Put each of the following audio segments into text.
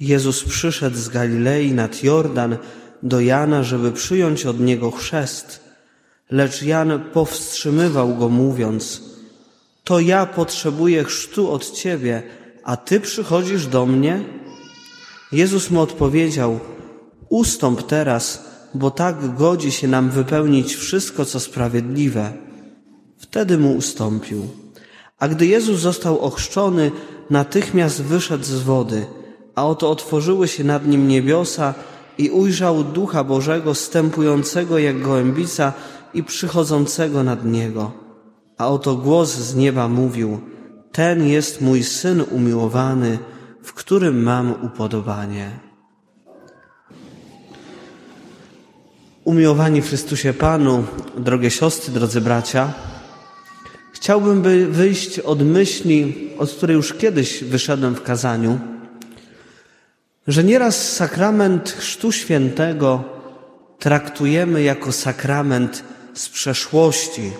Jezus przyszedł z Galilei nad Jordan do Jana, żeby przyjąć od niego chrzest. Lecz Jan powstrzymywał go, mówiąc: To ja potrzebuję chrztu od ciebie, a ty przychodzisz do mnie? Jezus mu odpowiedział: Ustąp teraz, bo tak godzi się nam wypełnić wszystko, co sprawiedliwe. Wtedy mu ustąpił. A gdy Jezus został ochrzczony, natychmiast wyszedł z wody, a oto otworzyły się nad nim niebiosa i ujrzał Ducha Bożego stępującego jak gołębica i przychodzącego nad niego. A oto głos z nieba mówił: Ten jest mój syn umiłowany, w którym mam upodobanie. Umiłowani w Chrystusie Panu, drogie siostry, drodzy bracia, chciałbym by wyjść od myśli, od której już kiedyś wyszedłem w kazaniu, że nieraz sakrament Chrztu Świętego traktujemy jako sakrament z przeszłości,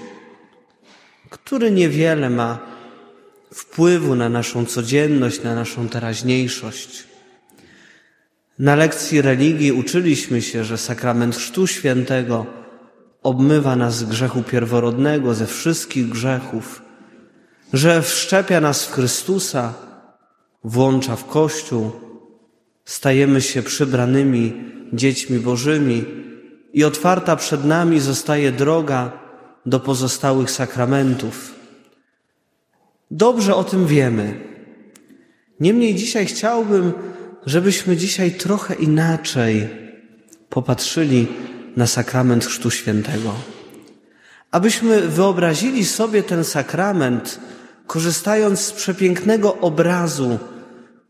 który niewiele ma wpływu na naszą codzienność, na naszą teraźniejszość. Na lekcji religii uczyliśmy się, że sakrament Chrztu Świętego obmywa nas z grzechu pierworodnego, ze wszystkich grzechów, że wszczepia nas w Chrystusa, włącza w Kościół, stajemy się przybranymi dziećmi Bożymi i otwarta przed nami zostaje droga do pozostałych sakramentów. Dobrze o tym wiemy. Niemniej dzisiaj chciałbym, żebyśmy dzisiaj trochę inaczej popatrzyli na sakrament Chrztu Świętego. Abyśmy wyobrazili sobie ten sakrament, korzystając z przepięknego obrazu,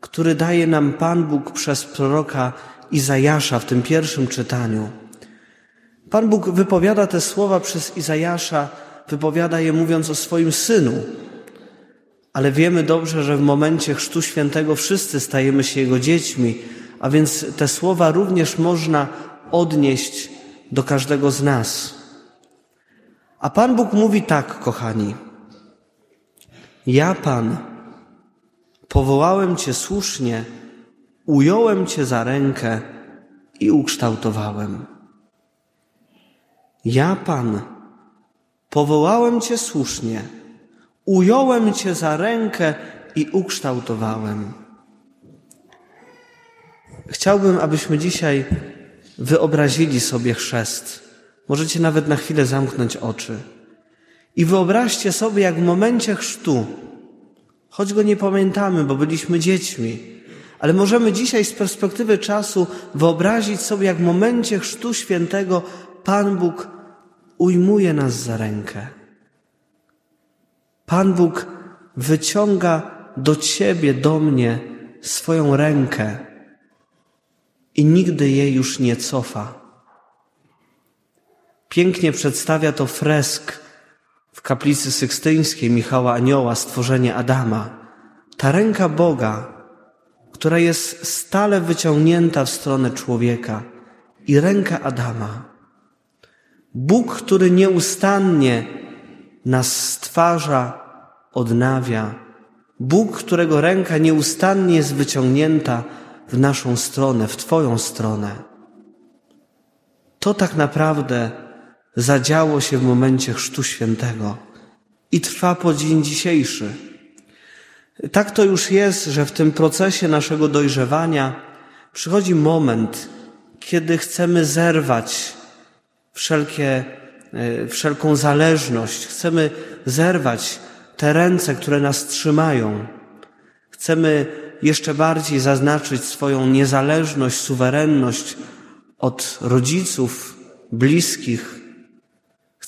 który daje nam Pan Bóg przez proroka Izajasza w tym pierwszym czytaniu. Pan Bóg wypowiada te słowa przez Izajasza, wypowiada je mówiąc o swoim synu. Ale wiemy dobrze, że w momencie Chrztu Świętego wszyscy stajemy się Jego dziećmi, a więc te słowa również można odnieść do każdego z nas. A Pan Bóg mówi tak, kochani. Ja, Pan, powołałem Cię słusznie, ująłem Cię za rękę i ukształtowałem. Ja, Pan, powołałem Cię słusznie, ująłem Cię za rękę i ukształtowałem. Chciałbym, abyśmy dzisiaj wyobrazili sobie chrzest. Możecie nawet na chwilę zamknąć oczy. I wyobraźcie sobie, jak w momencie chrztu, choć go nie pamiętamy, bo byliśmy dziećmi, ale możemy dzisiaj z perspektywy czasu wyobrazić sobie, jak w momencie chrztu świętego Pan Bóg ujmuje nas za rękę. Pan Bóg wyciąga do Ciebie, do mnie swoją rękę i nigdy jej już nie cofa. Pięknie przedstawia to fresk w kaplicy sykstyńskiej Michała Anioła, stworzenie Adama. Ta ręka Boga, która jest stale wyciągnięta w stronę człowieka i ręka Adama. Bóg, który nieustannie nas stwarza, odnawia. Bóg, którego ręka nieustannie jest wyciągnięta w naszą stronę, w Twoją stronę. To tak naprawdę zadziało się w momencie Chrztu Świętego i trwa po dzień dzisiejszy. Tak to już jest, że w tym procesie naszego dojrzewania przychodzi moment, kiedy chcemy zerwać wszelkie, e, wszelką zależność, chcemy zerwać te ręce, które nas trzymają. Chcemy jeszcze bardziej zaznaczyć swoją niezależność, suwerenność od rodziców, bliskich.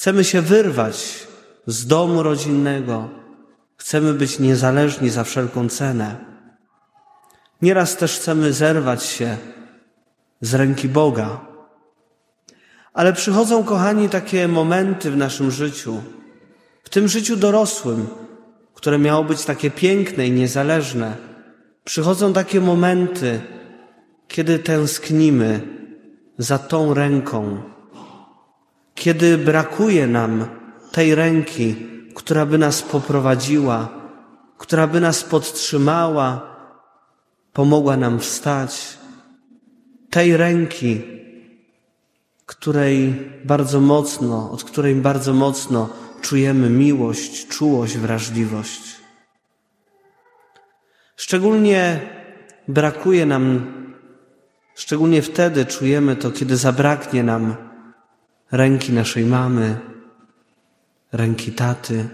Chcemy się wyrwać z domu rodzinnego. Chcemy być niezależni za wszelką cenę. Nieraz też chcemy zerwać się z ręki Boga. Ale przychodzą, kochani, takie momenty w naszym życiu, w tym życiu dorosłym, które miało być takie piękne i niezależne, przychodzą takie momenty, kiedy tęsknimy za tą ręką, kiedy brakuje nam tej ręki, która by nas poprowadziła, która by nas podtrzymała, pomogła nam wstać, tej ręki, której bardzo mocno, od której bardzo mocno czujemy miłość, czułość, wrażliwość. Szczególnie brakuje nam, szczególnie wtedy czujemy to, kiedy zabraknie nam ręki naszej mamy, ręki taty,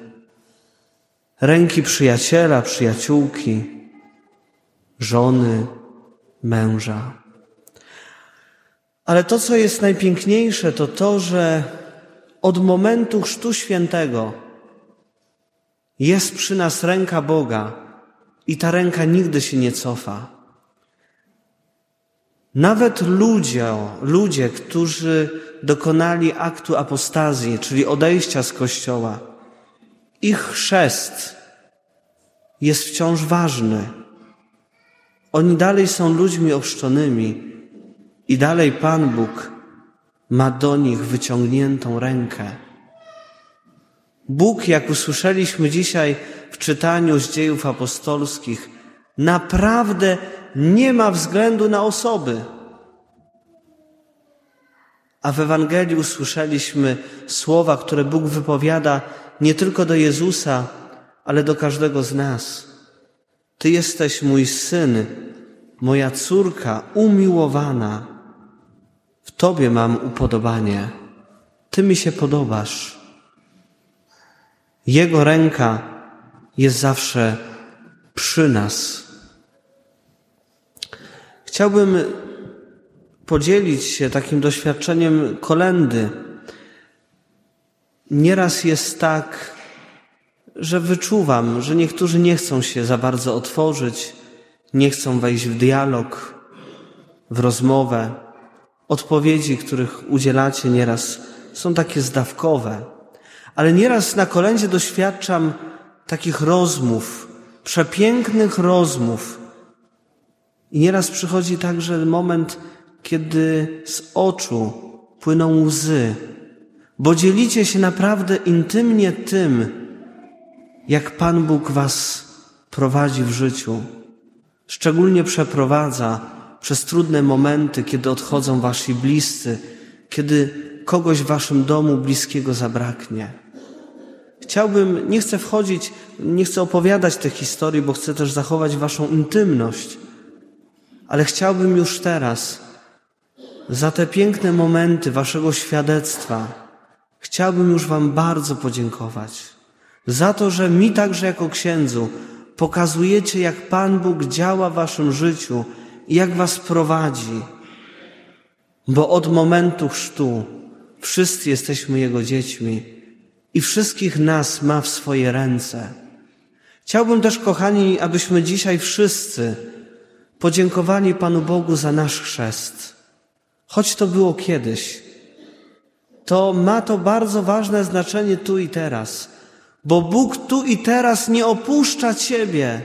ręki przyjaciela, przyjaciółki, żony, męża. Ale to, co jest najpiękniejsze, to to, że od momentu Chrztu Świętego jest przy nas ręka Boga i ta ręka nigdy się nie cofa. Nawet ludzie, ludzie, którzy dokonali aktu apostazji, czyli odejścia z Kościoła, ich chrzest jest wciąż ważny. Oni dalej są ludźmi ochrzczonymi i dalej Pan Bóg ma do nich wyciągniętą rękę. Bóg, jak usłyszeliśmy dzisiaj w czytaniu z dziejów apostolskich, naprawdę nie ma względu na osoby. A w Ewangelii usłyszeliśmy słowa, które Bóg wypowiada nie tylko do Jezusa, ale do każdego z nas. Ty jesteś mój syn, moja córka umiłowana. W Tobie mam upodobanie. Ty mi się podobasz. Jego ręka jest zawsze przy nas. Chciałbym podzielić się takim doświadczeniem kolendy. Nieraz jest tak, że wyczuwam, że niektórzy nie chcą się za bardzo otworzyć, nie chcą wejść w dialog, w rozmowę. Odpowiedzi, których udzielacie nieraz, są takie zdawkowe, ale nieraz na kolędzie doświadczam takich rozmów, przepięknych rozmów. I nieraz przychodzi także moment, kiedy z oczu płyną łzy, bo dzielicie się naprawdę intymnie tym, jak Pan Bóg Was prowadzi w życiu. Szczególnie przeprowadza przez trudne momenty, kiedy odchodzą Wasi bliscy, kiedy kogoś w Waszym domu bliskiego zabraknie. Chciałbym, nie chcę wchodzić, nie chcę opowiadać tych historii, bo chcę też zachować Waszą intymność, ale chciałbym już teraz za te piękne momenty Waszego świadectwa, chciałbym już Wam bardzo podziękować. Za to, że mi także jako księdzu pokazujecie, jak Pan Bóg działa w Waszym życiu i jak Was prowadzi. Bo od momentu chrztu wszyscy jesteśmy Jego dziećmi i wszystkich nas ma w swoje ręce. Chciałbym też, kochani, abyśmy dzisiaj wszyscy podziękowali Panu Bogu za nasz chrzest. Choć to było kiedyś, to ma to bardzo ważne znaczenie tu i teraz, bo Bóg tu i teraz nie opuszcza Ciebie.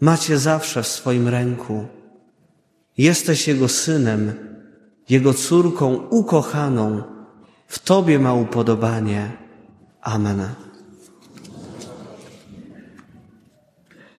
Macie zawsze w swoim ręku. Jesteś Jego synem, Jego córką ukochaną. W Tobie ma upodobanie. Amen.